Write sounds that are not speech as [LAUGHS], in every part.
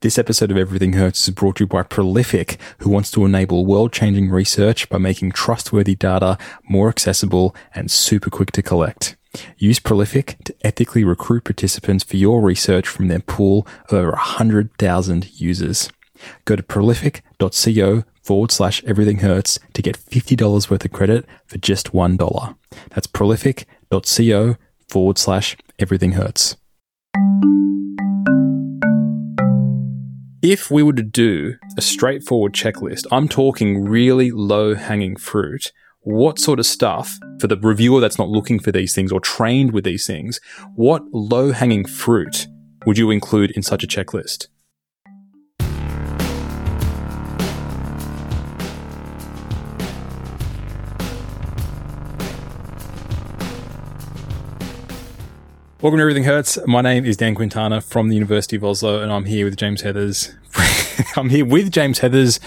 This episode of Everything Hurts is brought to you by Prolific, who wants to enable world changing research by making trustworthy data more accessible and super quick to collect. Use Prolific to ethically recruit participants for your research from their pool of over 100,000 users. Go to prolific.co forward slash everything hurts to get $50 worth of credit for just $1. That's prolific.co forward slash everything hurts. If we were to do a straightforward checklist, I'm talking really low hanging fruit. What sort of stuff for the reviewer that's not looking for these things or trained with these things, what low hanging fruit would you include in such a checklist? Welcome to Everything Hurts. My name is Dan Quintana from the University of Oslo, and I'm here with James Heathers. [LAUGHS] I'm here with James Heathers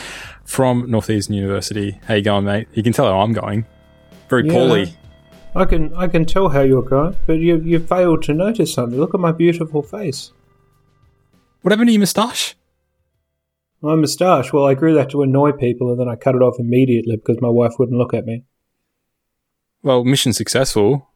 from Northeastern University. How you going, mate? You can tell how I'm going. Very Yeah. poorly. I can I can tell how you're going, but you you failed to notice something. Look at my beautiful face. What happened to your moustache? My moustache. Well, I grew that to annoy people, and then I cut it off immediately because my wife wouldn't look at me. Well, mission successful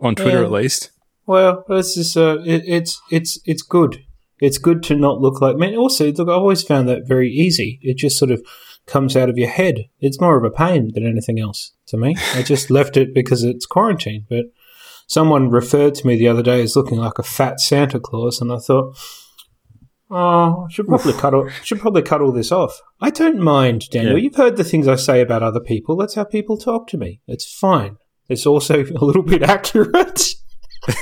on Twitter Yeah. at least. Well, this is uh, it, it's it's it's good. It's good to not look like me. Also, look, I always found that very easy. It just sort of comes out of your head. It's more of a pain than anything else to me. I just [LAUGHS] left it because it's quarantine. But someone referred to me the other day as looking like a fat Santa Claus, and I thought, oh, I should probably cut all, should probably cut all this off. I don't mind, Daniel. Yeah. You've heard the things I say about other people. That's how people talk to me. It's fine. It's also [LAUGHS] a little bit accurate.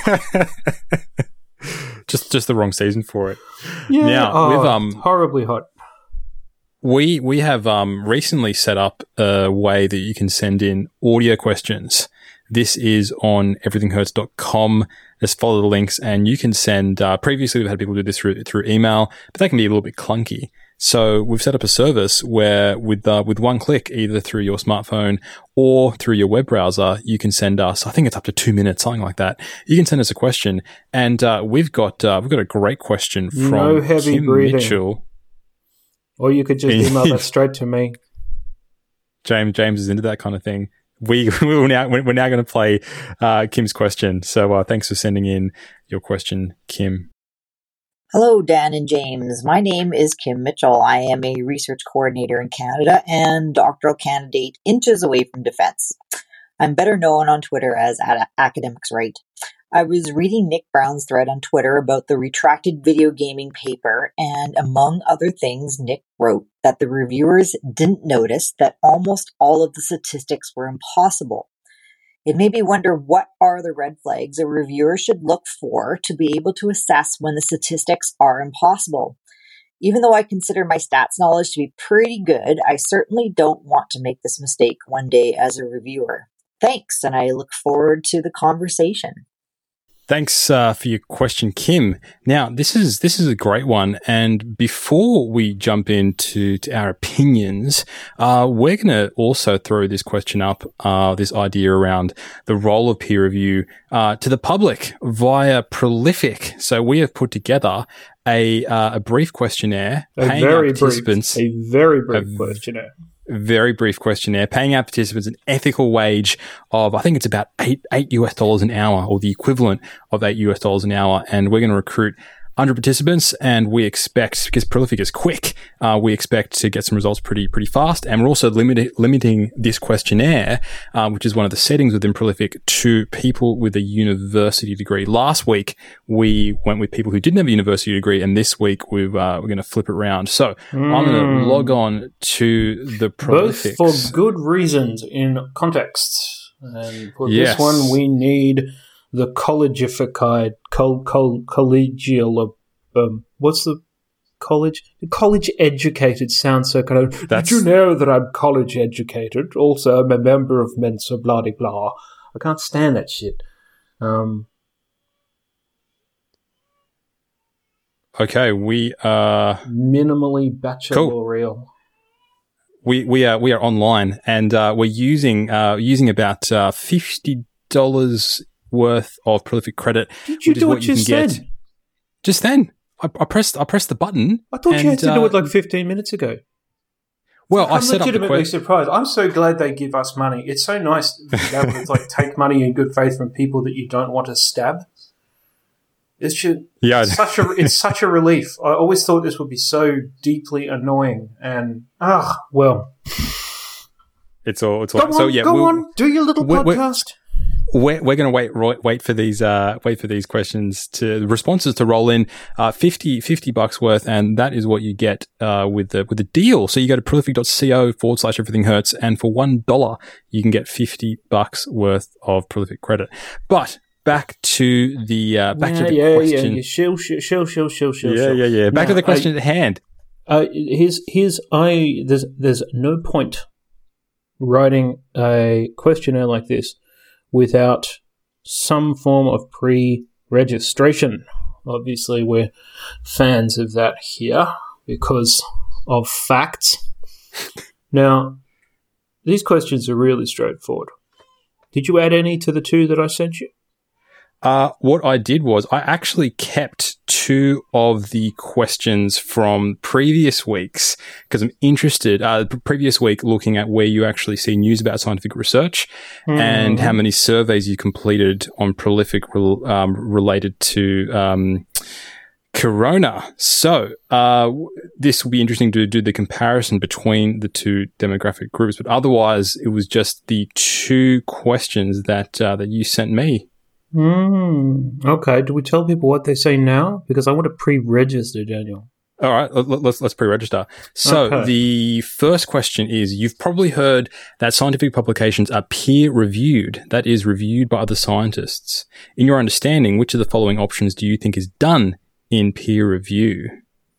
[LAUGHS] just just the wrong season for it. Yeah. Now, oh, with, um, horribly hot. We we have um, recently set up a way that you can send in audio questions. This is on everythinghurts.com. Just follow the links and you can send, uh, previously we've had people do this through, through email, but that can be a little bit clunky. So we've set up a service where with, uh, with one click, either through your smartphone or through your web browser, you can send us, I think it's up to two minutes, something like that. You can send us a question and, uh, we've got, uh, we've got a great question from No heavy Kim breathing. Mitchell. Or you could just [LAUGHS] email that straight to me. James James is into that kind of thing. We [LAUGHS] we're now we're now going to play uh, Kim's question. So uh, thanks for sending in your question, Kim. Hello, Dan and James. My name is Kim Mitchell. I am a research coordinator in Canada and doctoral candidate inches away from defense. I'm better known on Twitter as Ad- Academics Right. I was reading Nick Brown's thread on Twitter about the retracted video gaming paper, and among other things, Nick wrote that the reviewers didn't notice that almost all of the statistics were impossible. It made me wonder what are the red flags a reviewer should look for to be able to assess when the statistics are impossible. Even though I consider my stats knowledge to be pretty good, I certainly don't want to make this mistake one day as a reviewer. Thanks, and I look forward to the conversation. Thanks uh, for your question, Kim. Now this is this is a great one, and before we jump into to our opinions, uh, we're going to also throw this question up, uh, this idea around the role of peer review uh, to the public via Prolific. So we have put together a a brief questionnaire, A very brief, a very brief A- questionnaire. Very brief questionnaire, paying our participants an ethical wage of, I think it's about eight, eight US dollars an hour or the equivalent of eight US dollars an hour. And we're going to recruit 100 participants and we expect, because Prolific is quick, uh, we expect to get some results pretty, pretty fast. And we're also limited, limiting this questionnaire, uh, which is one of the settings within Prolific to people with a university degree. Last week, we went with people who didn't have a university degree. And this week, we've, uh, we're going to flip it around. So I'm going Mm. to log on to the prolific Both for good reasons in context. And for Yes. this one, we need the collegified, col, col, collegial, um, what's the college? College educated sounds so kind of. That's- Did you know that I'm college educated? Also, I'm a member of Mensa, blah, blah, blah. I can't stand that shit. Um, Okay, we are minimally bachelorial. we we are we are online and uh, we're using uh, using about uh, fifty dollars worth of prolific credit. Did you do what what you said? get. Just then, I, I pressed I pressed the button. I thought you had and, to do uh, it like 15 minutes ago. Well, I I'm set up the legitimately question. surprised. I'm so glad they give us money. It's so nice to be able to like [LAUGHS] take money in good faith from people that you don't want to stab. It's just Yeah, it's such a it's such a relief. I always thought this would be so deeply annoying, and ah, well, it's all. It's go all. on, so yeah, go we'll- on, do your little we- we- podcast. we're, we're going to wait wait for these uh, wait for these questions to responses to roll in. Uh, 50, 50 bucks worth and that is what you get uh, with the with the deal. So you go to prolific.co forward slash everything hurts and for one dollar you can get 50 bucks worth of prolific credit. But back to the uh, back yeah, to the yeah, question yeah, yeah. Shill, shill, shill, shill, shill, shill. yeah, yeah yeah. back to the question at hand. Uh, here's here's I there's there's no point writing a questionnaire like this without some form of pre-registration. Obviously, we're fans of that here because of facts. [LAUGHS] Now, these questions are really straightforward. Did you add any to the two that I sent you? Uh, what I did was I actually kept two of the questions from previous weeks because I'm interested. Uh, previous week, looking at where you actually see news about scientific research and how many surveys you completed on prolific rel- um, related to um, Corona. So uh, this will be interesting to do the comparison between the two demographic groups. But otherwise, it was just the two questions that uh, that you sent me. Mm, okay. Do we tell people what they say now? Because I want to pre-register, Daniel. All right, let- let- let's let's pre-register. So Okay. the first question is: You've probably heard that scientific publications are peer-reviewed, that is, reviewed by other scientists. In your understanding, which of the following options do you think is done in peer review?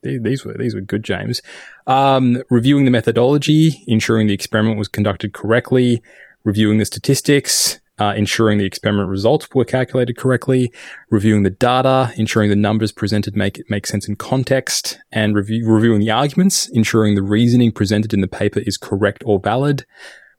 These were these were good, James. Um, reviewing the methodology, ensuring the experiment was conducted correctly, reviewing the statistics, uh, ensuring the experiment results were calculated correctly, reviewing the data, ensuring the numbers presented make make sense in context, and review, reviewing the arguments, ensuring the reasoning presented in the paper is correct or valid,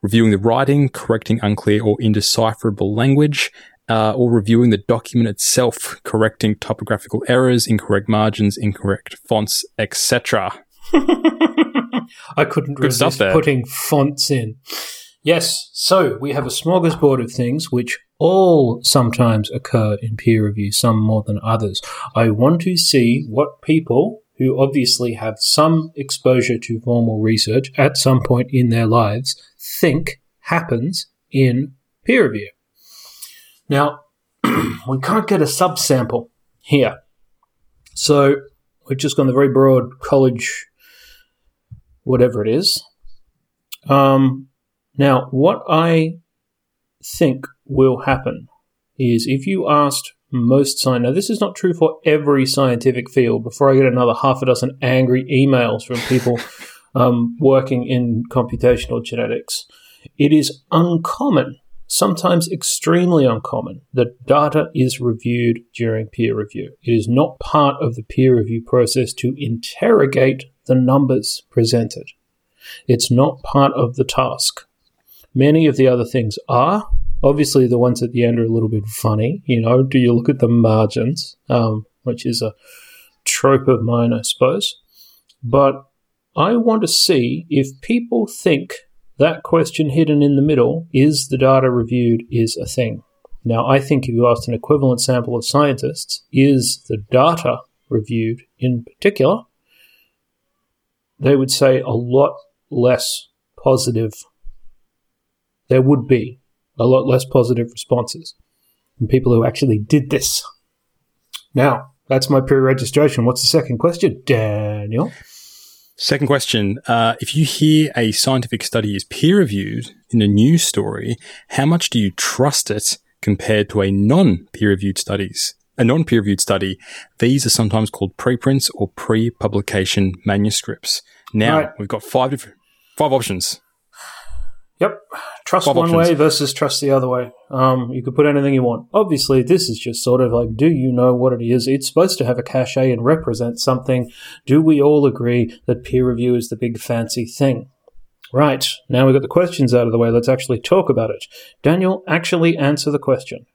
reviewing the writing, correcting unclear or indecipherable language, uh, or reviewing the document itself, correcting typographical errors, incorrect margins, incorrect fonts, etc. [LAUGHS] I couldn't Good resist putting fonts in. Yes, so we have a smorgasbord of things which all sometimes occur in peer review, some more than others. I want to see what people who obviously have some exposure to formal research at some point in their lives think happens in peer review. Now, [CLEARS THROAT] we can't get a subsample here. So we've just gone the very broad college, whatever it is. Um, now, what I think will happen is if you asked most science, now this is not true for every scientific field. Before I get another half a dozen angry emails from people [LAUGHS] um, working in computational genetics, it is uncommon, sometimes extremely uncommon, that data is reviewed during peer review. It is not part of the peer review process to interrogate the numbers presented. It's not part of the task. Many of the other things are. Obviously, the ones at the end are a little bit funny. You know, do you look at the margins, um, which is a trope of mine, I suppose. But I want to see if people think that question hidden in the middle is the data reviewed is a thing. Now, I think if you asked an equivalent sample of scientists, is the data reviewed in particular, they would say a lot less positive. There would be a lot less positive responses from people who actually did this. Now, that's my pre registration. What's the second question, Daniel? Second question. Uh, if you hear a scientific study is peer reviewed in a news story, how much do you trust it compared to a non peer reviewed studies? A non peer reviewed study, these are sometimes called preprints or pre publication manuscripts. Now, Right. we've got five different, five options. Yep. Trust Five one options. way versus trust the other way. Um, you could put anything you want. Obviously, this is just sort of like, do you know what it is? It's supposed to have a cachet and represent something. Do we all agree that peer review is the big fancy thing? Right. Now we've got the questions out of the way. Let's actually talk about it. Daniel, actually answer the question.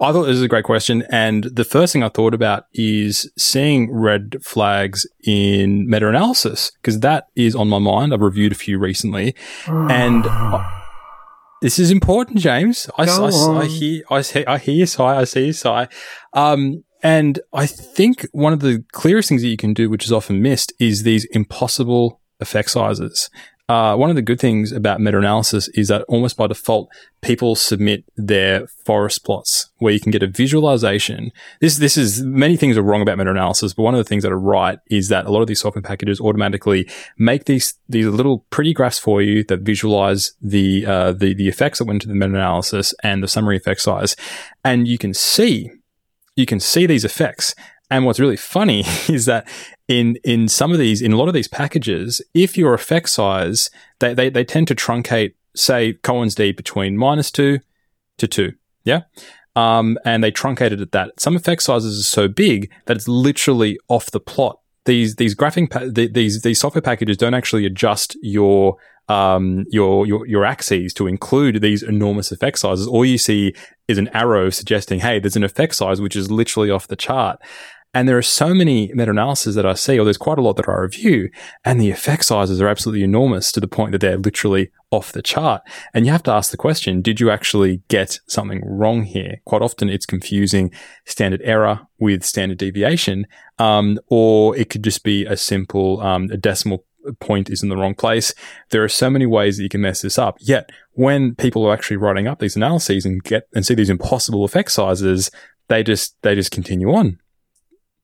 I thought this is a great question. And the first thing I thought about is seeing red flags in meta analysis, because that is on my mind. I've reviewed a few recently. [SIGHS] and this is important, James. I, I, I, hear, I, see I hear you sigh. I see you sigh. Um, and I think one of the clearest things that you can do, which is often missed, is these impossible effect sizes. Uh, one of the good things about meta-analysis is that almost by default, people submit their forest plots where you can get a visualization. This, this is, many things are wrong about meta-analysis, but one of the things that are right is that a lot of these software packages automatically make these, these little pretty graphs for you that visualize the, uh, the, the effects that went into the meta-analysis and the summary effect size. And you can see, you can see these effects. And what's really funny [LAUGHS] is that in in some of these, in a lot of these packages, if your effect size, they, they, they tend to truncate, say, Cohen's D between minus two to two. Yeah. Um, and they truncated at that. Some effect sizes are so big that it's literally off the plot. These these graphing pa- these these software packages don't actually adjust your um, your, your your axes to include these enormous effect sizes. All you see is an arrow suggesting, "Hey, there's an effect size which is literally off the chart." And there are so many meta analyses that I see, or there's quite a lot that I review, and the effect sizes are absolutely enormous to the point that they're literally off the chart. And you have to ask the question, did you actually get something wrong here? Quite often it's confusing standard error with standard deviation, um, or it could just be a simple um, a decimal point is in the wrong place. There are so many ways that you can mess this up. Yet when people are actually writing up these analyses and get and see these impossible effect sizes, they just they just continue on.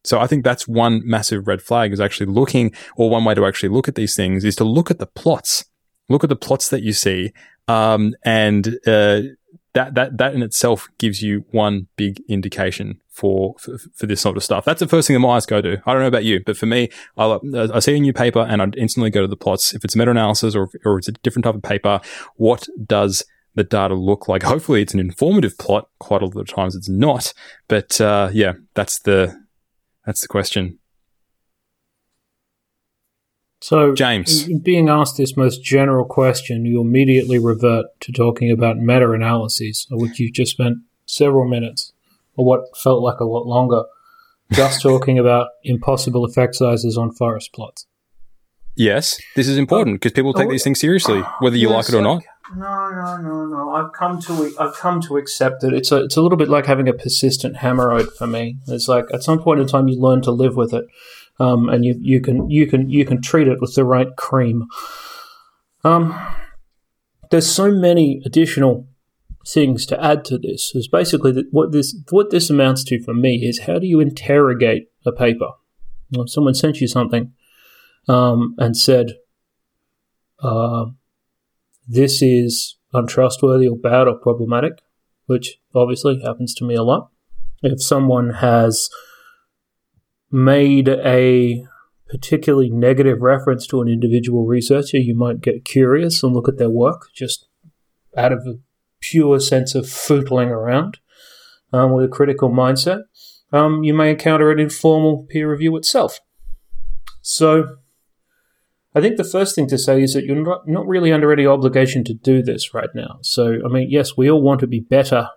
So I think that's one massive red flag is actually looking, or one way to actually look at these things is to look at the plots, look at the plots that you see, um, and uh, that that that in itself gives you one big indication for, for, for this sort of stuff. That's the first thing that my eyes go to. I don't know about you, but for me, I, I see a new paper and I instantly go to the plots. If it's a meta analysis or or it's a different type of paper, what does the data look like? Hopefully, it's an informative plot. Quite a lot of times, it's not. But uh, yeah, that's the that's the question. So, James, being asked this most general question, you immediately revert to talking about meta analyses, which you've just spent several minutes, or what felt like a lot longer, just [LAUGHS] talking about impossible effect sizes on forest plots. Yes, this is important because people take these things seriously, whether you yes, like it or not. No, no, no, no. I've come to I've come to accept it. It's a it's a little bit like having a persistent hemorrhoid for me. It's like at some point in time you learn to live with it, um, and you you can you can you can treat it with the right cream. Um, there's so many additional things to add to this. Is basically that what this what this amounts to for me is how do you interrogate a paper? If someone sent you something um, and said. Uh, this is untrustworthy or bad or problematic, which obviously happens to me a lot. If someone has made a particularly negative reference to an individual researcher, you might get curious and look at their work just out of a pure sense of footling around um, with a critical mindset. Um, you may encounter an informal peer review itself. So, I think the first thing to say is that you're not, really under any obligation to do this right now. So, I mean, yes, we all want to be better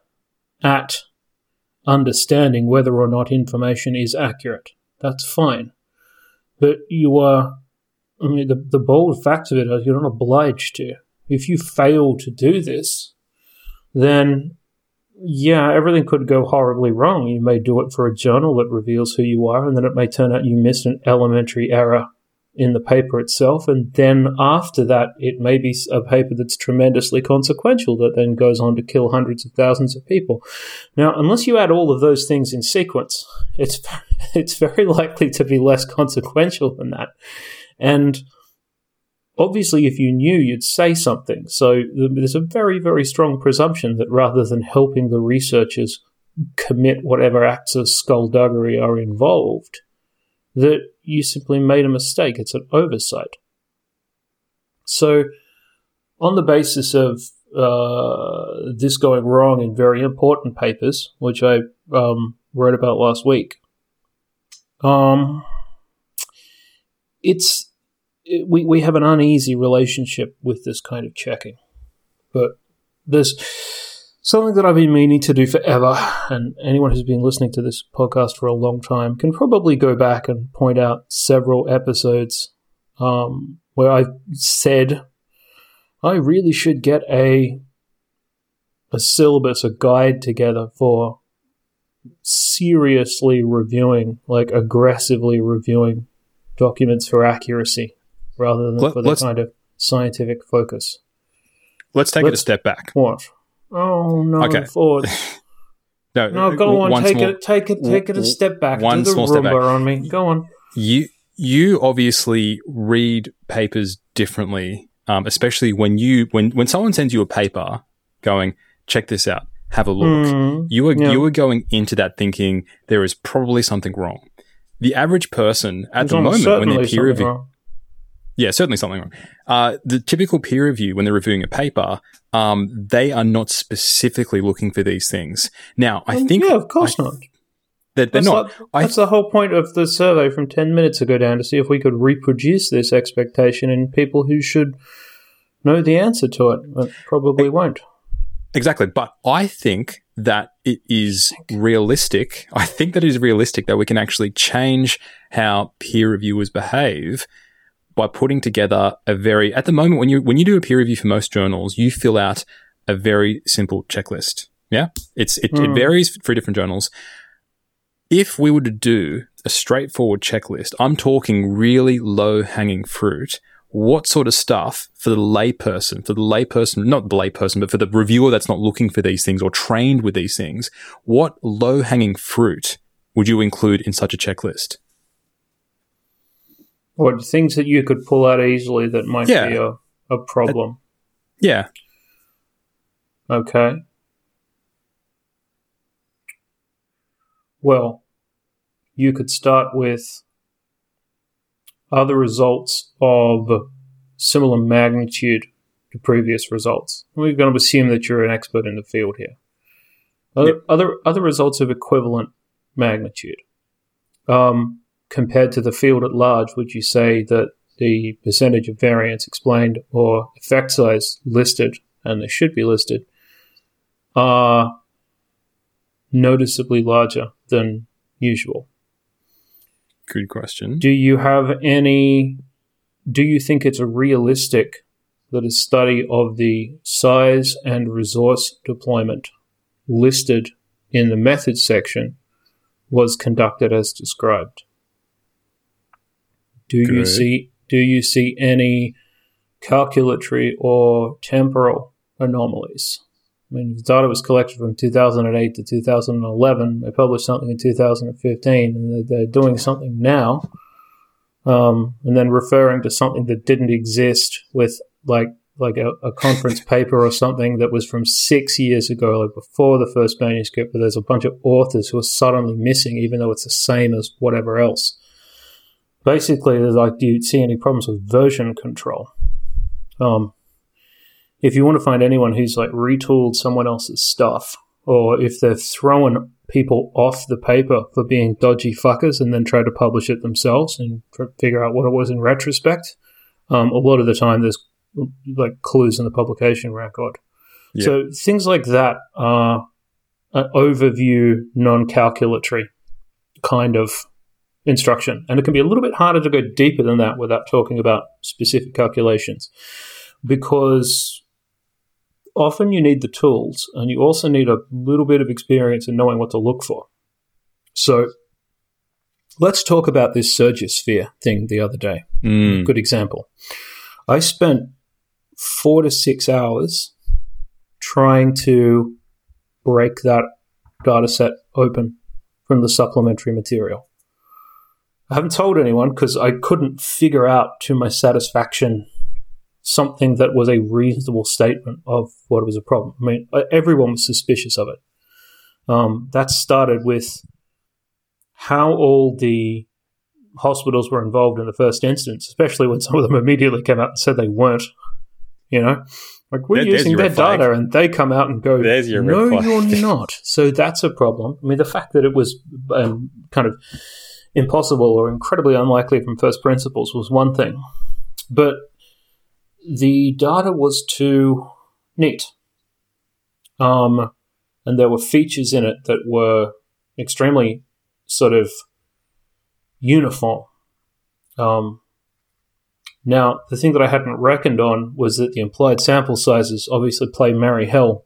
at understanding whether or not information is accurate. That's fine. But you are, I mean, the, the bold facts of it are you're not obliged to. If you fail to do this, then yeah, everything could go horribly wrong. You may do it for a journal that reveals who you are, and then it may turn out you missed an elementary error in the paper itself. And then after that, it may be a paper that's tremendously consequential that then goes on to kill hundreds of thousands of people. Now, unless you add all of those things in sequence, it's, [LAUGHS] it's very likely to be less consequential than that. And obviously, if you knew, you'd say something. So there's a very, very strong presumption that rather than helping the researchers commit whatever acts of skullduggery are involved, that you simply made a mistake. It's an oversight. So, on the basis of uh, this going wrong in very important papers, which I um, wrote about last week, um, it's it, we we have an uneasy relationship with this kind of checking, but there's Something that I've been meaning to do forever, and anyone who's been listening to this podcast for a long time can probably go back and point out several episodes um, where I've said I really should get a a syllabus, a guide together for seriously reviewing, like aggressively reviewing documents for accuracy rather than Let- for the kind of scientific focus. Let's take it a step back. What? Oh no, Okay. Ford. [LAUGHS] No, No, go on. Take small- it. Take it. Take it a step back. one Do the small step back. On me. Go on. You you obviously read papers differently, um, especially when you when when someone sends you a paper going check this out, have a look. Mm, You are Yeah. you are going into that thinking there is probably something wrong. The average person at there's the moment when they're peer something review, wrong. Yeah, certainly something wrong. Uh, the typical peer review when they're reviewing a paper, um, they are not specifically looking for these things. Now, I Um, think yeah, of course I- not. that they're That's, not. like- I- that's the whole point of the survey from 10 minutes ago down to see if we could reproduce this expectation in people who should know the answer to it, but probably won't. Exactly. But I think that it is realistic. I think that it is realistic that we can actually change how peer reviewers behave by putting together a very at the moment when you when you do a peer review for most journals, you fill out a very simple checklist. Yeah? It's it, it Mm. varies for different journals. If we were to do a straightforward checklist, I'm talking really low hanging fruit what sort of stuff for the layperson, for the layperson, not the layperson, but for the reviewer that's not looking for these things or trained with these things, what low hanging fruit would you include in such a checklist? Or things that you could pull out easily that might Yeah. be a, a problem. Yeah. Okay. Well, you could start with other results of similar magnitude to previous results. We're going to assume that you're an expert in the field here. Other other, other results of equivalent magnitude. Um, compared to the field at large, would you say that the percentage of variance explained or effect size listed, and they should be listed, are noticeably larger than usual? Good question. Do you have any? Do you think it's realistic that a study of the size and resource deployment listed in the methods section was conducted as described? Do you see? Do you see any calculatory or temporal anomalies? I mean, the data was collected from 2008 to 2011. They published something in 2015, and they're, they're doing something now, um, and then referring to something that didn't exist with like like a, a conference [LAUGHS] paper or something that was from six years ago, like before the first manuscript. But there's a bunch of authors who are suddenly missing, even though it's the same as whatever else. Basically, there's like, do you see any problems with version control? Um, if you want to find anyone who's like retooled someone else's stuff, or if they're throwing people off the paper for being dodgy fuckers and then try to publish it themselves and figure out what it was in retrospect, um, a lot of the time there's like clues in the publication record. Yeah. So things like that are an overview, non-calculatory kind of instruction, and it can be a little bit harder to go deeper than that without talking about specific calculations, because often you need the tools, and you also need a little bit of experience in knowing what to look for. So. Let's talk about this Surgisphere thing the other day Mm. good example. I spent four to six hours trying to break that data set open from the supplementary material. I haven't told anyone because I couldn't figure out to my satisfaction something that was a reasonable statement of what was a problem. I mean, everyone was suspicious of it. Um, that started with how all the hospitals were involved in the first instance, especially when some of them [LAUGHS] immediately came out and said they weren't. You know, like we're There- using their flag. data, and they come out and go, There's your "No, flag." you're [LAUGHS] not." So that's a problem. I mean, the fact that it was um, kind of impossible or incredibly unlikely from first principles was one thing, but the data was too neat. Um, and there were features in it that were extremely sort of uniform. Um, now, the thing that I hadn't reckoned on was that the implied sample sizes obviously play merry hell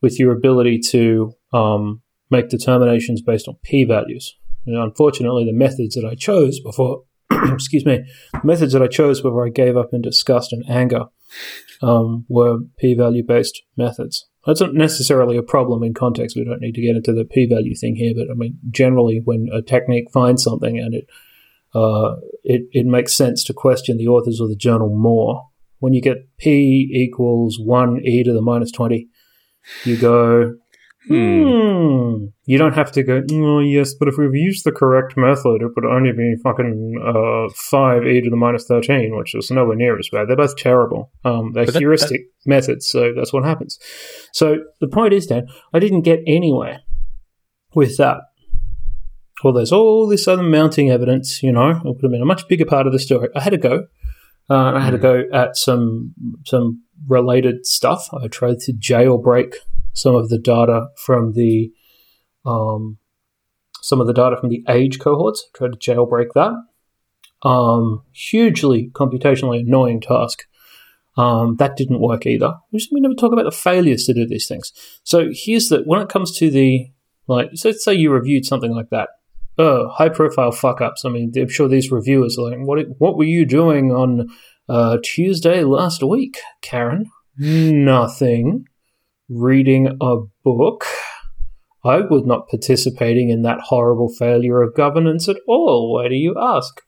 with your ability to um, make determinations based on p values. And unfortunately, the methods that I chose before, [CLEARS THROAT] excuse me, methods that I chose before I gave up in disgust and anger um, were p value based methods. That's not necessarily a problem in context. We don't need to get into the p value thing here, but I mean, generally, when a technique finds something and it uh, it, it makes sense to question the authors or the journal more. When you get p equals 1 e to the minus 20, you go, Hmm. You don't have to go, oh, yes, but if we've used the correct method, it would only be fucking uh, 5 e to the minus 13, which is nowhere near as bad. They're both terrible. Um, they're that, heuristic that... methods, so that's what happens. So the point is, Dan, I didn't get anywhere with that. Well, there's all this other mounting evidence, you know, it would have been a much bigger part of the story. I had to go. Uh, I had to hmm. go at some some related stuff. I tried to jailbreak some of the data from the um, some of the data from the age cohorts. Tried to jailbreak that. Um, hugely computationally annoying task. Um, that didn't work either. We, just, we never talk about the failures to do these things. So here's the when it comes to the like, so let's say you reviewed something like that. Oh, high profile fuck ups. I mean, I'm sure these reviewers are like, what what were you doing on uh, Tuesday last week, Karen? Nothing reading a book, I was not participating in that horrible failure of governance at all. Why do you ask?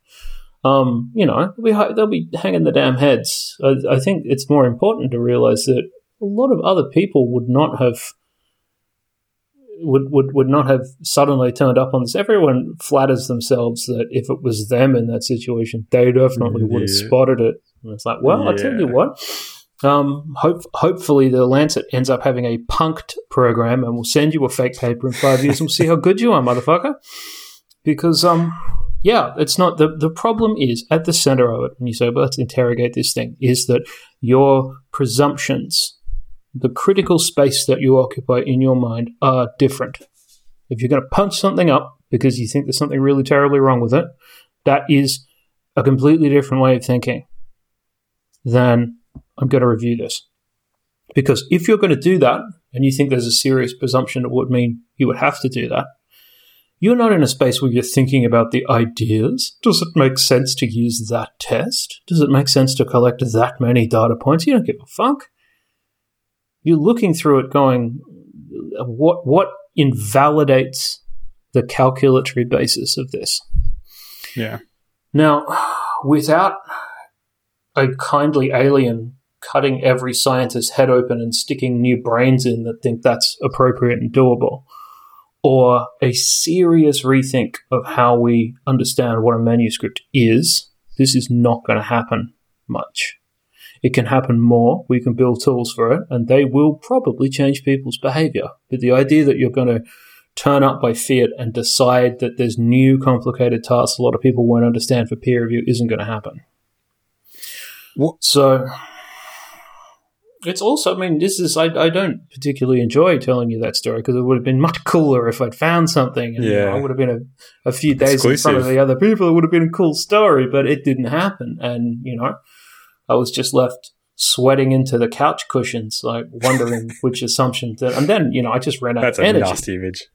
Um, you know, we, they'll be hanging the damn heads. I, I think it's more important to realize that a lot of other people would not have would, would, would not have suddenly turned up on this. Everyone flatters themselves that if it was them in that situation, they definitely would have spotted it. And it's like, well, yeah. I tell you what, um, hope, hopefully, the Lancet ends up having a punked program and we'll send you a fake paper in five years and we'll see how good you are, motherfucker. Because, um, yeah, it's not the the problem is at the center of it. And you say, well, let's interrogate this thing. Is that your presumptions, the critical space that you occupy in your mind, are different. If you're going to punch something up because you think there's something really terribly wrong with it, that is a completely different way of thinking than I'm going to review this. Because if you're going to do that, and you think there's a serious presumption it would mean you would have to do that, you're not in a space where you're thinking about the ideas. Does it make sense to use that test? Does it make sense to collect that many data points? You don't give a fuck. You're looking through it going, what, what invalidates the calculatory basis of this? Yeah. Now, without a kindly alien cutting every scientist's head open and sticking new brains in that think that's appropriate and doable, or a serious rethink of how we understand what a manuscript is, this is not going to happen much. It can happen more. We can build tools for it, and they will probably change people's behavior. But the idea that you're going to turn up by fiat and decide that there's new complicated tasks a lot of people won't understand for peer review isn't going to happen. What? So it's also, I mean, this is, I, I don't particularly enjoy telling you that story because it would have been much cooler if I'd found something. And, yeah. You know, I would have been a, a few days Exclusive. in front of the other people. It would have been a cool story, but it didn't happen. And, you know, I was just left sweating into the couch cushions, like wondering [LAUGHS] which assumption to, and then, you know, I just ran out That's of energy. That's a nasty image.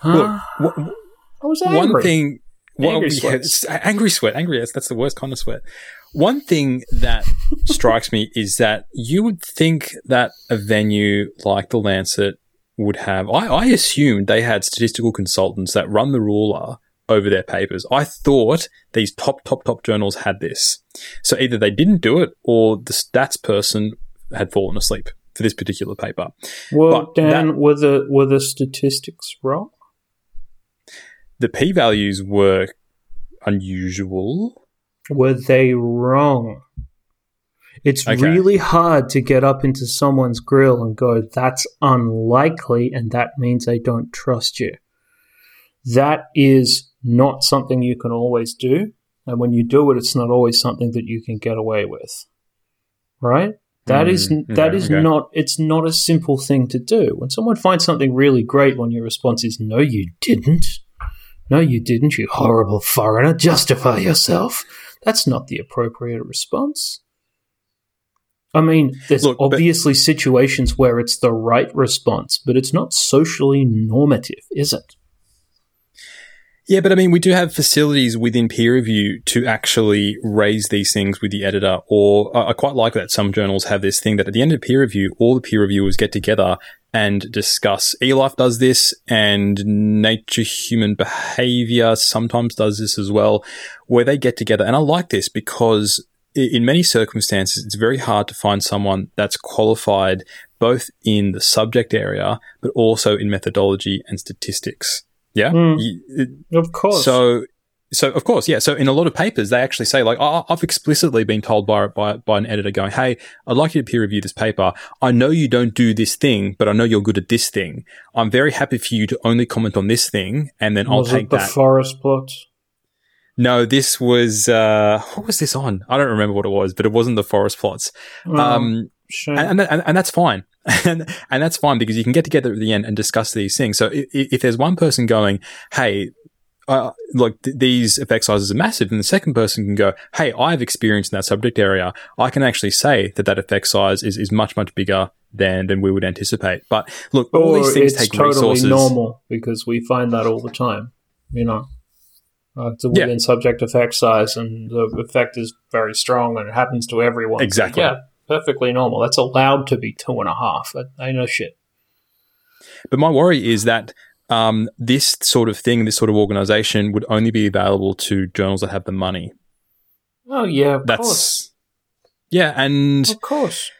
Huh? Look, what, I was angry. One thing, angry, sweat. Yeah, angry sweat. Angry. That's, that's the worst kind of sweat. One thing that [LAUGHS] strikes me is that you would think that a venue like the Lancet would have. I, I assumed they had statistical consultants that run the ruler over their papers. I thought these top, top, top journals had this. So either they didn't do it or the stats person had fallen asleep for this particular paper. Well, but Dan, that, were the were the statistics wrong? The p values were unusual. Were they wrong? It's okay. really hard to get up into someone's grill and go, that's unlikely, and that means I don't trust you. That is not something you can always do. And when you do it, it's not always something that you can get away with. Right? That is Mm, that okay, is okay. not it's not a simple thing to do. When someone finds something really great, when your response is "No, you didn't," "No, you didn't," you horrible foreigner, justify yourself. That's not the appropriate response. I mean, there's Look, but- obviously situations where it's the right response, but it's not socially normative, is it? Yeah, but I mean, we do have facilities within peer review to actually raise these things with the editor. Or I I quite like that some journals have this thing that at the end of peer review, all the peer reviewers get together and discuss. eLife does this, and Nature Human Behavior sometimes does this as well, where they get together. And I like this because in many circumstances, it's very hard to find someone that's qualified both in the subject area, but also in methodology and statistics. Yeah. Mm. Of course. so, so of course, yeah. So in a lot of papers, they actually say like, oh, I've explicitly been told by, by, by an editor going, Hey, I'd like you to peer review this paper. I know you don't do this thing, but I know you're good at this thing. I'm very happy for you to only comment on this thing. And then I'll was take it the that. forest plots? no, this was, uh, what was this on? I don't remember what it was, but it wasn't the forest plots. Oh, Um, shame. and, and, and that's fine. [LAUGHS] and, and that's fine because you can get together at the end and discuss these things. So if, if there's one person going, Hey, uh, like th- these effect sizes are massive, and the second person can go, Hey, I have experience in that subject area. I can actually say that that effect size is, is much, much bigger than, than we would anticipate. But look, all or these things it's take totally resources. normal because we find that all the time. You know, uh, it's a Yeah. within subject effect size, and the effect is very strong, and it happens to everyone. So, Exactly. yeah, perfectly normal. That's allowed to be two and a half. I, I know shit. But my worry is that um, this sort of thing, this sort of organization would only be available to journals that have the money. Oh yeah, That's course, yeah, and of course.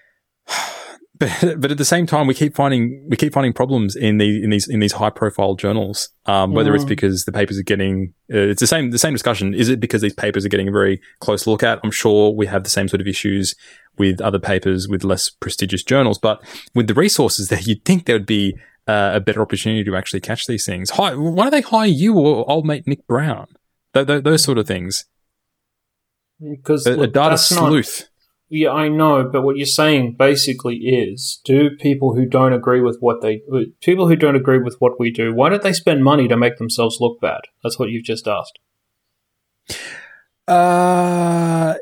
[SIGHS] but but at the same time, we keep finding we keep finding problems in the in these in these high profile journals. Um, whether it's Mm. because the papers are getting uh, it's the same the same discussion. Is it because these papers are getting a very close look at? I'm sure we have the same sort of issues with other papers with less prestigious journals, but with the resources there, you'd think there would be uh, a better opportunity to actually catch these things. Hi, why don't they hire you or old mate Nick Brown? Th- th- those sort of things. Because A, a data that's not- sleuth. Yeah, I know, but what you're saying basically is do people who don't agree with what they people who don't agree with what we do, why don't they spend money to make themselves look bad? That's what you've just asked. Uh,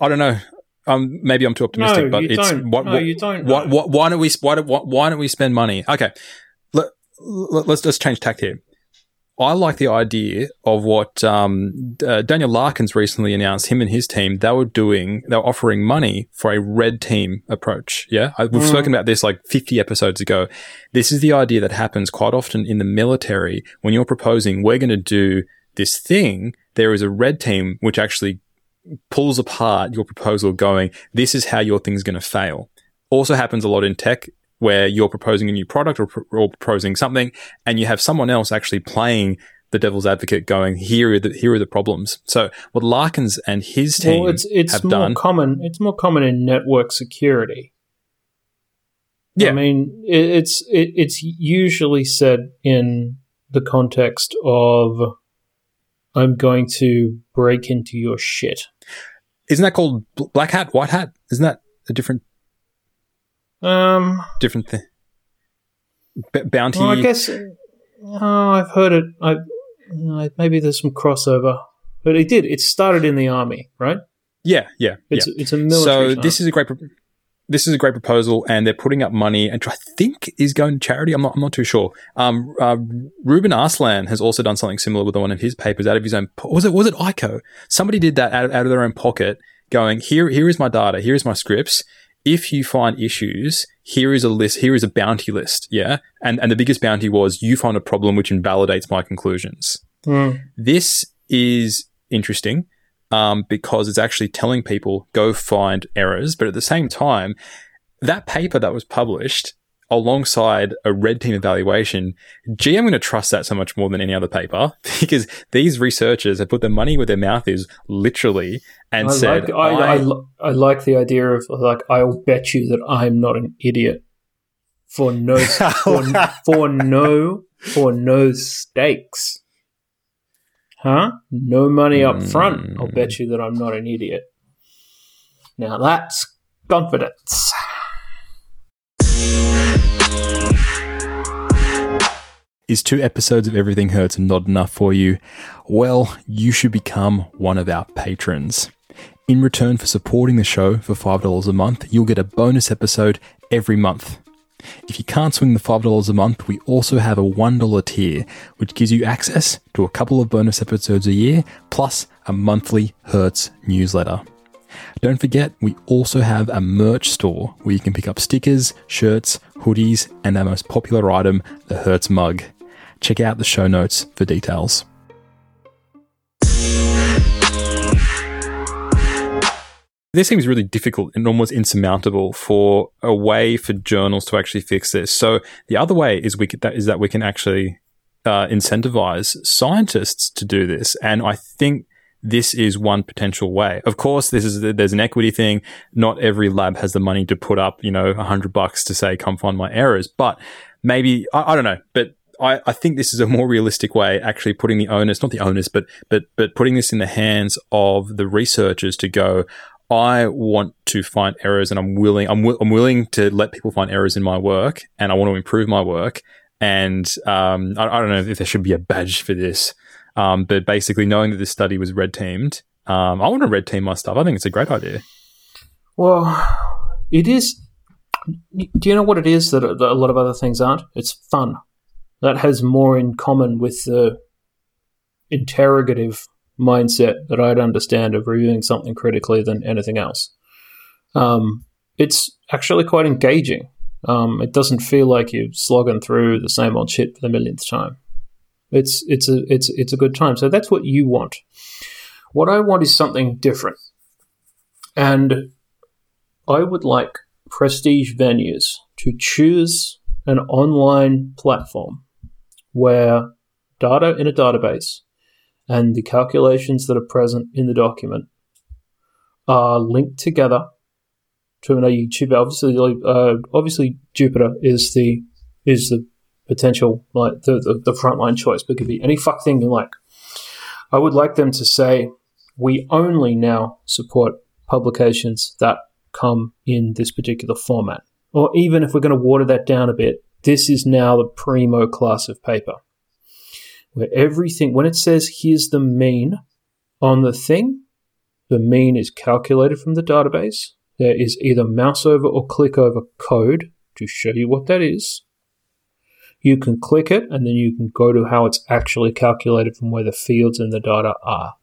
I don't know. Um, maybe I'm too optimistic, no, but you it's don't. what, no, you don't. what, what, why don't we why don't, why, why don't we spend money? Okay, let, let, let's just change tact here. I like the idea of what um, uh, Daniel Lakens recently announced. Him and his team they were doing. They were offering money for a red team approach. Yeah, I, we've Mm. spoken about this like 50 episodes ago. This is the idea that happens quite often in the military when you're proposing we're going to do this thing. There is a red team which actually pulls apart your proposal going, this is how your thing's going to fail. Also happens a lot in tech where you're proposing a new product or, or proposing something and you have someone else actually playing the devil's advocate going, here are the, here are the problems. So what Lakens and his team well, it's it's have more done. common. It's more common in network security. Yeah. I mean, it, it's it, it's usually said in the context of I'm going to break into your shit. Isn't that called black hat, white hat? Isn't that a different, Um, different thing? B- bounty. well, I guess. Oh, I've heard it. I maybe there's some crossover, but it did. It started in the army, right? yeah, yeah, yeah. It's it's a military. so this is a great this is a great proposal and they're putting up money and I think is going to charity. I'm not, I'm not too sure. Um, uh, Ruben Arslan has also done something similar with one of his papers out of his own po- was it was it ICO? Somebody did that out of, out of their own pocket going here here is my data here is my scripts. If you find issues here is a list here is a bounty list yeah? And and the biggest bounty was you find a problem which invalidates my conclusions. Hmm. this is interesting um, because it's actually telling people go find errors, but at the same time, that paper that was published alongside a red team evaluation, gee, I'm going to trust that so much more than any other paper [LAUGHS] because these researchers have put their money where their mouth is, literally, and I said, like, I, I, I- I like the idea of like I'll bet you that I'm not an idiot for no [LAUGHS] for, for no for no stakes. Huh? No money up hmm. front. I'll bet you that I'm not an idiot. Now that's confidence. Is two episodes of Everything Hurts not enough for you? Well, you should become one of our patrons. In return for supporting the show for $5 a month, you'll get a bonus episode every month. If you can't swing the $5 a month, we also have a $1 tier, which gives you access to a couple of bonus episodes a year, plus a monthly Hertz newsletter. Don't forget, we also have a merch store where you can pick up stickers, shirts, hoodies, and our most popular item, the Hertz mug. Check out the show notes for details. This seems really difficult and almost insurmountable for a way for journals to actually fix this. So the other way is we could, that is that we can actually uh, incentivize scientists to do this, and I think this is one potential way. Of course, this is there's an equity thing. Not every lab has the money to put up, you know, a hundred bucks to say, "Come find my errors." But maybe I, I don't know, but I, I, think this is a more realistic way, actually putting the onus, not the onus, but but but putting this in the hands of the researchers to go. I want to find errors, and I'm willing. I'm, w- I'm willing to let people find errors in my work, and I want to improve my work. And um, I, I, don't know if there should be a badge for this, um, but basically, knowing that this study was red teamed, um, I want to red team my stuff. I think it's a great idea. Well, it is. Do you know what it is that a lot of other things aren't? It's fun that has more in common with the interrogative mindset that I'd understand of reviewing something critically than anything else. Um, it's actually quite engaging. Um, it doesn't feel like you're slogging through the same old shit for the millionth time. It's it's a it's it's a good time. So that's what you want. What I want is something different, and I would like prestige venues to choose an online platform where data in a database and the calculations that are present in the document are linked together to a YouTube. Obviously, uh, obviously Jupyter is the is the potential like the, the, the frontline choice, but could be any fuck thing you like. I would like them to say we only now support publications that come in this particular format. Or even if we're going to water that down a bit, this is now the primo class of paper. Where everything, when it says here's the mean on the thing, the mean is calculated from the database. There is either mouse over or click over code to show you what that is. You can click it and then you can go to how it's actually calculated from where the fields and the data are.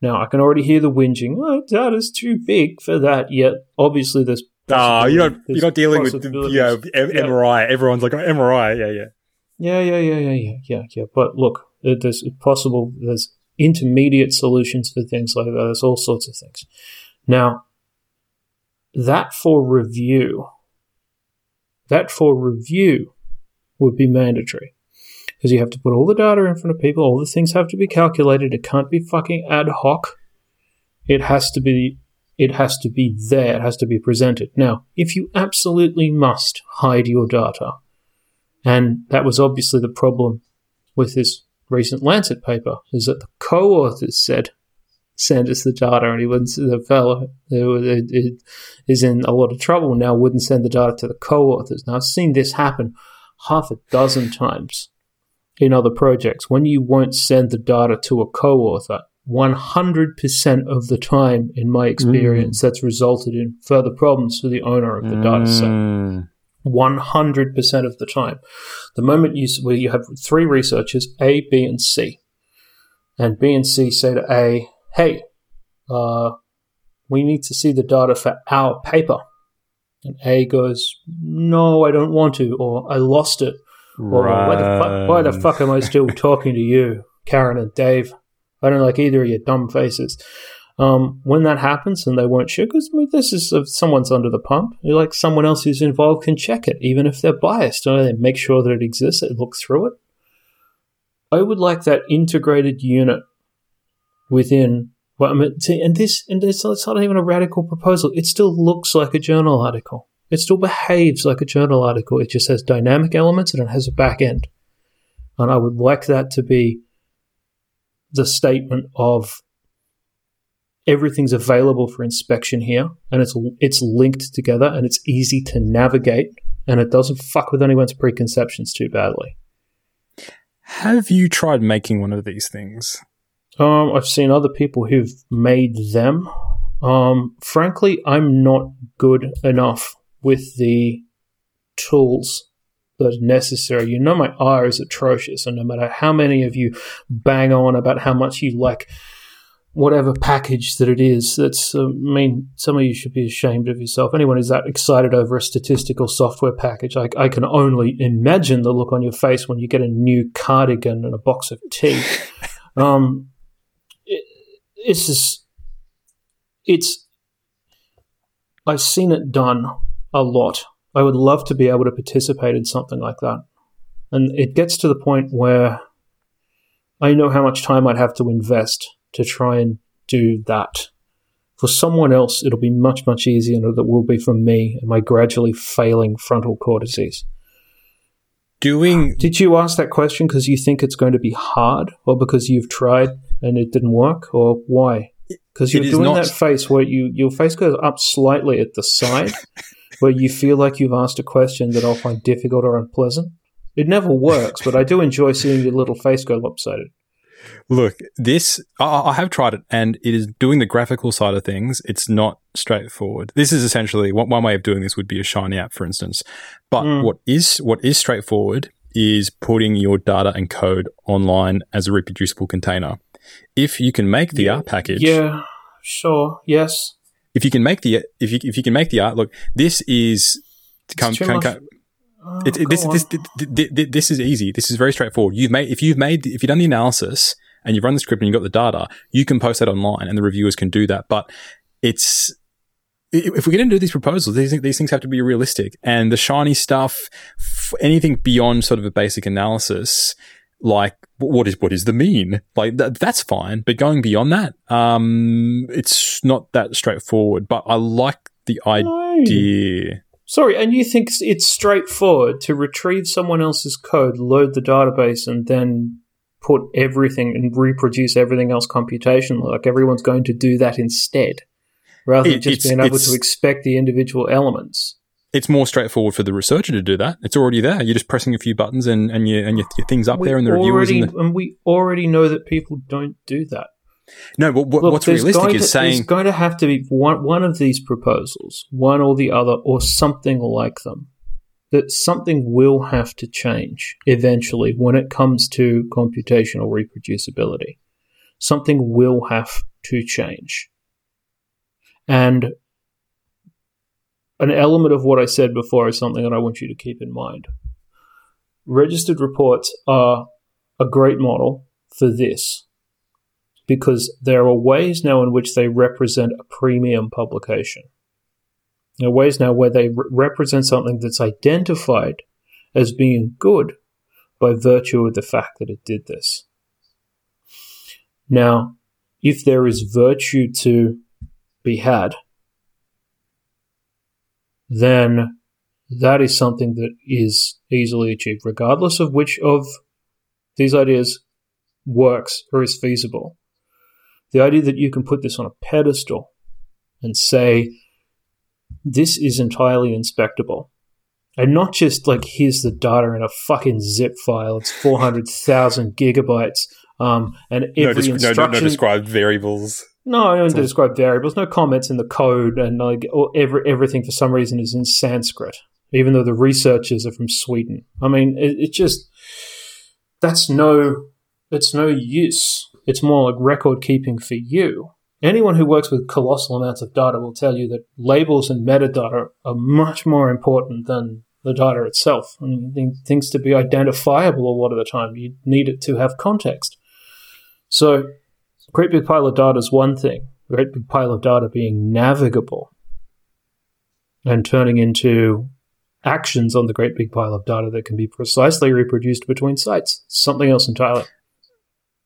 Now, I can already hear the whinging. Oh, data's too big for that. Yet, obviously, there's Oh, you're not you're not dealing with you know, MRI. Everyone's like oh, MRI. Yeah, yeah. Yeah, yeah, yeah, yeah, yeah, yeah, yeah. But look, there's possible. There's intermediate solutions for things like that. There's all sorts of things. Now, that for review, that for review would be mandatory because you have to put all the data in front of people. All the things have to be calculated. It can't be fucking ad hoc. It has to be it has to be there, it has to be presented. Now, if you absolutely must hide your data, and that was obviously the problem with this recent Lancet paper, is that the co authors said, send us the data, and he wouldn't, the fellow is in a lot of trouble now, wouldn't send the data to the co authors. Now, I've seen this happen half a dozen times in other projects. When you won't send the data to a co author, 100% of the time, in my experience, mm. that's resulted in further problems for the owner of the mm. data set. 100% of the time. The moment you, where you have three researchers, A, B, and C, and B and C say to A, hey, uh, we need to see the data for our paper. And A goes, no, I don't want to, or I lost it, or why, the fuck, why the fuck am I still talking to you, Karen and Dave? I don't like either of your dumb faces. Um, when that happens and they won't share, because I mean, this is if someone's under the pump, like someone else who's involved can check it, even if they're biased. Know, they make sure that it exists, they look through it. I would like that integrated unit within. Well, I mean, and this, and it's, it's not even a radical proposal. It still looks like a journal article. It still behaves like a journal article. It just has dynamic elements and it has a back end. And I would like that to be the statement of everything's available for inspection here, and it's it's linked together, and it's easy to navigate, and it doesn't fuck with anyone's preconceptions too badly. Have you tried making one of these things? Um, I've seen other people who've made them. Um, frankly, I'm not good enough with the tools that are necessary. You know, my eye is atrocious, and no matter how many of you bang on about how much you like whatever package that it is, that's, uh, I mean, some of you should be ashamed of yourself. Anyone who's that excited over a statistical software package, I, I can only imagine the look on your face when you get a new cardigan and a box of tea. [LAUGHS] um, it, it's just, it's, I've seen it done a lot I would love to be able to participate in something like that. And it gets to the point where I know how much time I'd have to invest to try and do that. For someone else, it'll be much, much easier than it will be for me and my gradually failing frontal cortices. Doing. [SIGHS] Did you ask that question because you think it's going to be hard, or because you've tried and it didn't work, or why? Because you're doing not... that face where you your face goes up slightly at the side, [LAUGHS] where you feel like you've asked a question that I'll find difficult or unpleasant. It never works, but I do enjoy seeing your little face go lopsided. Look, this I, I, have tried it, and it is doing the graphical side of things. It's not straightforward. This is essentially one, one way of doing this would be a shiny app, for instance. But mm. what is what is straightforward is putting your data and code online as a reproducible container. If you can make the yeah. R package, yeah, sure, yes, if you can make the if you if you can make the art look, this is come, come, come oh, it, it, this, this, this, this is easy. This is very straightforward. You've made if you've made if you've done the analysis and you've run the script and you've got the data, you can post that online and the reviewers can do that. But it's if we're going to do these proposals, these, these things have to be realistic. And the shiny stuff, anything beyond sort of a basic analysis, like what is what is the mean? Like th- that's fine, but going beyond that, um, it's not that straightforward. But I like the idea. Sorry, and you think it's straightforward to retrieve someone else's code, load the database, and then put everything and reproduce everything else computationally? Like everyone's going to do that instead, rather than just being able to expect the individual elements it's more straightforward for the researcher to do that. It's already there. You're just pressing a few buttons and, and, you, and your, your thing's up we there and the reviewers. Already, and, the- and we already know that people don't do that. No, but what, Look, what's realistic is to, saying. There's going to have to be one, one of these proposals, one or the other, or something like them. That something will have to change eventually when it comes to computational reproducibility. Something will have to change. And an element of what I said before is something that I want you to keep in mind. Registered reports are a great model for this because there are ways now in which they represent a premium publication. There are ways now where they re- represent something that's identified as being good by virtue of the fact that it did this. Now, if there is virtue to be had then that is something that is easily achieved, regardless of which of these ideas works or is feasible. The idea that you can put this on a pedestal and say, this is entirely inspectable. And not just like, here's the data in a fucking zip file, it's 400,000 gigabytes, um, and every no, instruction. No, no, no described variables. No, I don't so, describe variables. No comments in the code, and like every, everything for some reason is in Sanskrit, even though the researchers are from Sweden. I mean, it, it just that's no, it's no use. It's more like record keeping for you. Anyone who works with colossal amounts of data will tell you that labels and metadata are much more important than the data itself. I mean, things to be identifiable a lot of the time, you need it to have context. So great big pile of data is one thing. Great big pile of data being navigable and turning into actions on the great big pile of data that can be precisely reproduced between sites. Something else entirely.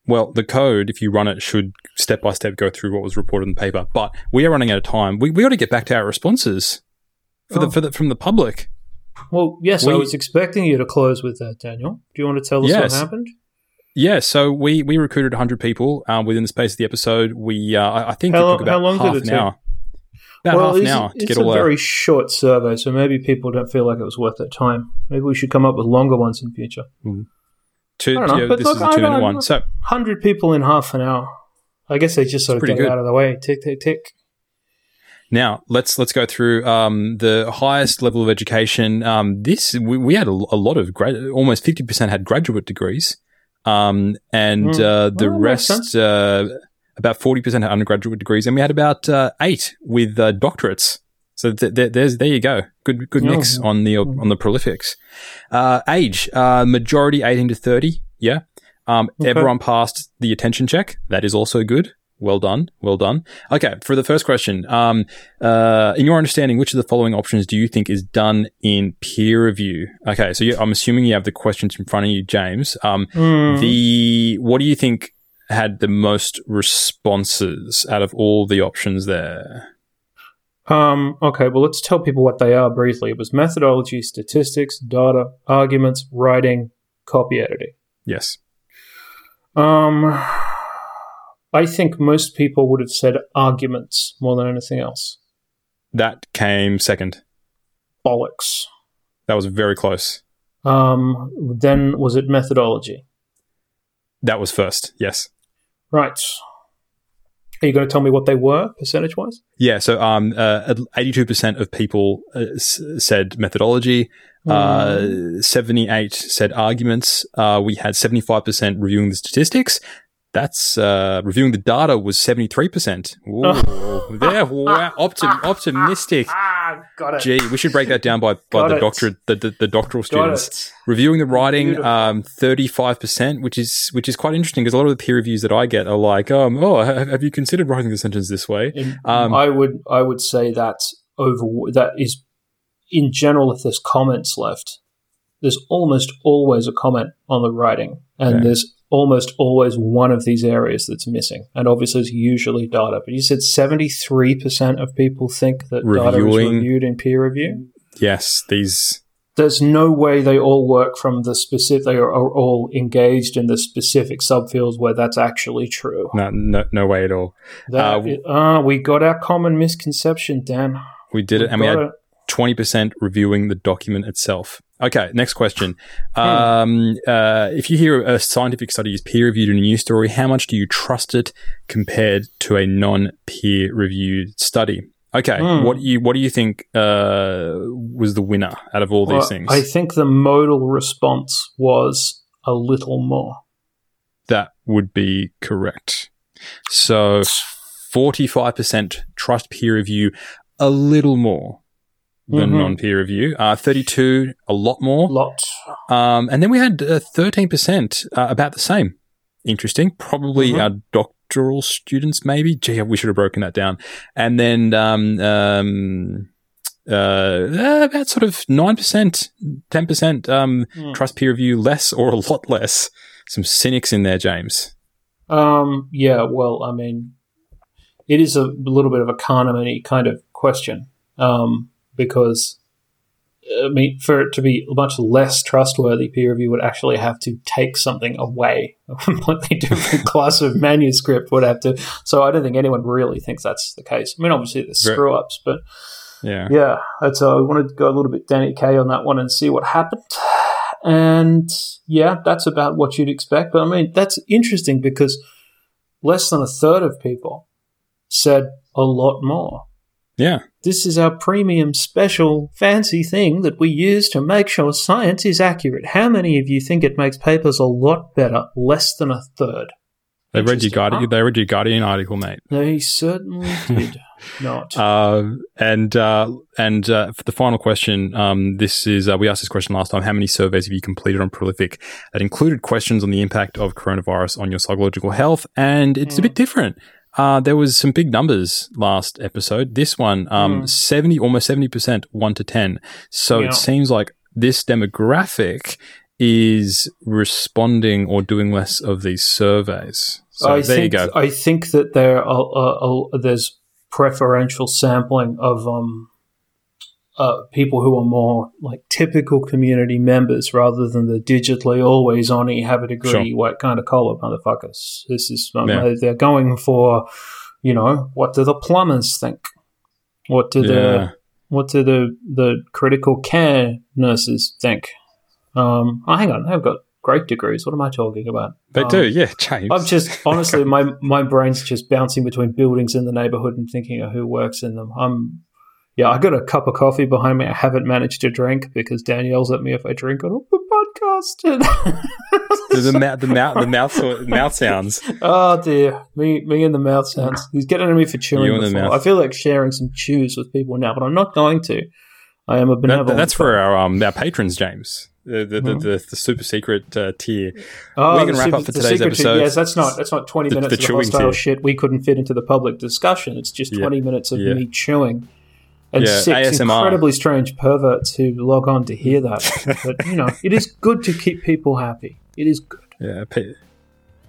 Well, the code, if you run it, should step by step go through what was reported in the paper. But we are running out of time. We we got to get back to our responses for oh. the for the from the public. Well, yes, we, I was expecting you to close with that, Daniel. Do you want to tell us yes. what happened? Yeah, so we we recruited 100 people um, within the space of the episode. We uh, I- I think How it took about how long did half it an take? hour. About half an it's, hour to it's a very that. short survey, so maybe people don't feel like it was worth their time. Maybe we should come up with longer ones in future. Two, I don't know, yeah, but this look, is a two minute one. So Hundred people in half an hour. I guess they just sort of get out of the way. Tick, tick, tick. Now let's let's go through um, the highest level of education. Um, this we, we had a, a lot of grad, almost fifty percent had graduate degrees, um, and Mm. uh, the Well, rest uh, about forty percent had undergraduate degrees, and we had about uh, eight with uh, doctorates. So th- th- there's there you go, good good Oh, mix yeah. on the on the prolifics. Uh, age uh, majority eighteen to thirty, yeah. Um, Okay. Everyone passed the attention check. That is also good. Well done. Well done. Okay, for the first question, um, uh, in your understanding, which of the following options do you think is done in peer review? Okay, so you, I'm assuming you have the questions in front of you, James. Um, Mm. the what do you think had the most responses out of all the options there? Um, okay, well, let's tell people what they are briefly. It was methodology, statistics, data, arguments, writing, copy editing. Yes. Um, I think most people would have said arguments more than anything else. That came second. Bollocks. That was very close. Um, then was it methodology? That was first. Yes. Right. Are you going to tell me what they were percentage wise? Yeah, so um, uh, 82% of people uh, s- said methodology. Uh, 78 said arguments. Uh, we had 75% reviewing the statistics. That's uh, reviewing the data was 73%. Ooh, there, wow, optim- [LAUGHS] optimistic. Ah, got it. Gee, we should break that down by, by the doctorate, the, the, the doctoral students. Reviewing the writing, um, thirty-five percent, which is which is quite interesting because a lot of the peer reviews that I get are like, um, oh, have, have you considered writing the sentence this way? In- Um, I would I would say that's over. That is, in general, if there's comments left, there's almost always a comment on the writing, and Okay. there's almost always one of these areas that's missing. And obviously, it's usually data. But you said seventy three percent of people think that data is reviewed in peer review. Yes, these. There's no way they all work from the specific. They are, are all engaged in the specific subfields where that's actually true. No, no, no way at all. That Uh, uh, we got our common misconception, Dan. We did it, and we had it. twenty percent reviewing the document itself. Okay, next question. Hmm. Um, uh, if you hear a scientific study is peer reviewed in a news story, how much do you trust it compared to a non-peer reviewed study? Okay, Hmm. what do you what do you think uh, was the winner out of all these things? I think the modal response was a little more. that would be correct. So, forty-five percent trust peer review, a little more than Mhm. non-peer review. Uh, Thirty-two, a lot more. Lot. Um, and then we had uh, thirteen percent, uh, about the same. Interesting. Probably Mhm. our doctoral students, maybe. Gee, we should have broken that down. And then um, um, uh, about sort of nine percent, ten percent um, Mm. trust peer review, less or a lot less. Some cynics in there, James. Um, yeah, well, I mean, it is a little bit of a Kahneman kind of question um, because, I mean, for it to be much less trustworthy, peer review would actually have to take something away. A completely different class of manuscript would have to. So I don't think anyone really thinks that's the case. I mean, obviously there's screw ups, but Yeah. yeah, that's uh, I wanted to go a little bit Danny K on that one and see what happened. And yeah, that's about what you'd expect. But I mean, that's interesting because less than a third of people said a lot more. Yeah. This is our premium special fancy thing that we use to make sure science is accurate. How many of you think it makes papers a lot better? Less than a third. They read your Guardian. They read your Guardian article, mate. They certainly [LAUGHS] did not. Um, and uh, and uh, for the final question, um, this is uh, we asked this question last time. How many surveys have you completed on Prolific that included questions on the impact of coronavirus on your psychological health? And it's a bit different. Uh, there was some big numbers last episode. This one, um, Mm. seventy, almost seventy percent, one to ten. So Yeah. it seems like this demographic is responding or doing less of these surveys. So I there think, you go. I think that there are uh, uh, there's preferential sampling of um uh, people who are more like typical community members rather than the digitally always on you have a degree Sure. white kind of collar motherfuckers. This is um, Yeah. they're going for, you know, what do the plumbers think? What do Yeah. the what do the the critical care nurses think? Um, oh, hang on, I've got great degrees. What am I talking about? They Um, do, yeah, James. I'm just [LAUGHS] honestly, my my brain's just bouncing between buildings in the neighborhood and thinking of who works in them. I'm, yeah, I got a cup of coffee behind me. I haven't managed to drink because Dan yells at me if I drink on the podcast. [LAUGHS] the, the, mouth, the mouth, the mouth, mouth sounds. oh dear, me, me and the mouth sounds. He's getting at me for chewing. and the mouth. I feel like sharing some chews with people now, but I'm not going to. I am a That, benevolent. that's for our um our patrons, James. The the, the, Mhm. the, the super secret uh, tier. Oh, We're wrap super- up for today's secret Tier, Yes, that's not that's not twenty minutes of hostile tier. shit we couldn't fit into the public discussion. It's just Yeah. twenty minutes of Yeah. me chewing. And Yeah, six ASMR. incredibly strange perverts who log on to hear that. [LAUGHS] but you know, it is good to keep people happy. It is good. Yeah,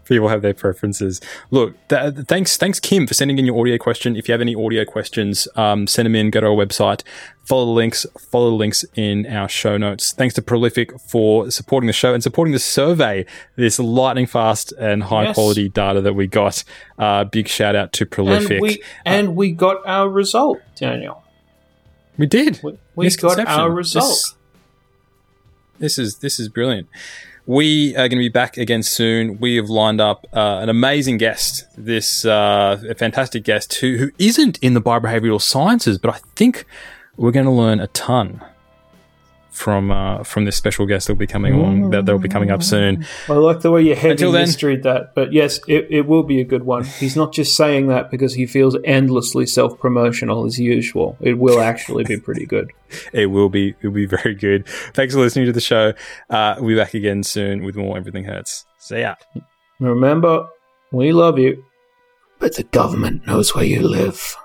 people have their preferences. Look, th- th- thanks, thanks, Kim, for sending in your audio question. If you have any audio questions, um, send them in. Go to our website, follow the links, follow the links in our show notes. Thanks to Prolific for supporting the show and supporting the survey. This lightning fast and high Yes. quality data that we got. Uh, big shout out to Prolific. And we and we got our result, Daniel. We did. We, we got our result. This, this is this is brilliant. We are going to be back again soon. We have lined up uh, an amazing guest, this uh, a fantastic guest who who isn't in the biobehavioral sciences, but I think we're going to learn a ton from uh, from this special guest that will be coming along that that will be coming up soon. I like the way you heavy Until then- mysteried that, but yes, it, it will be a good one. He's not just saying that because he feels endlessly self promotional as usual. It will actually be pretty good. [LAUGHS] It will be it will be very good. Thanks for listening to the show. Uh, we'll be back again soon with more Everything Hertz. See ya. Remember, we love you, but the government knows where you live.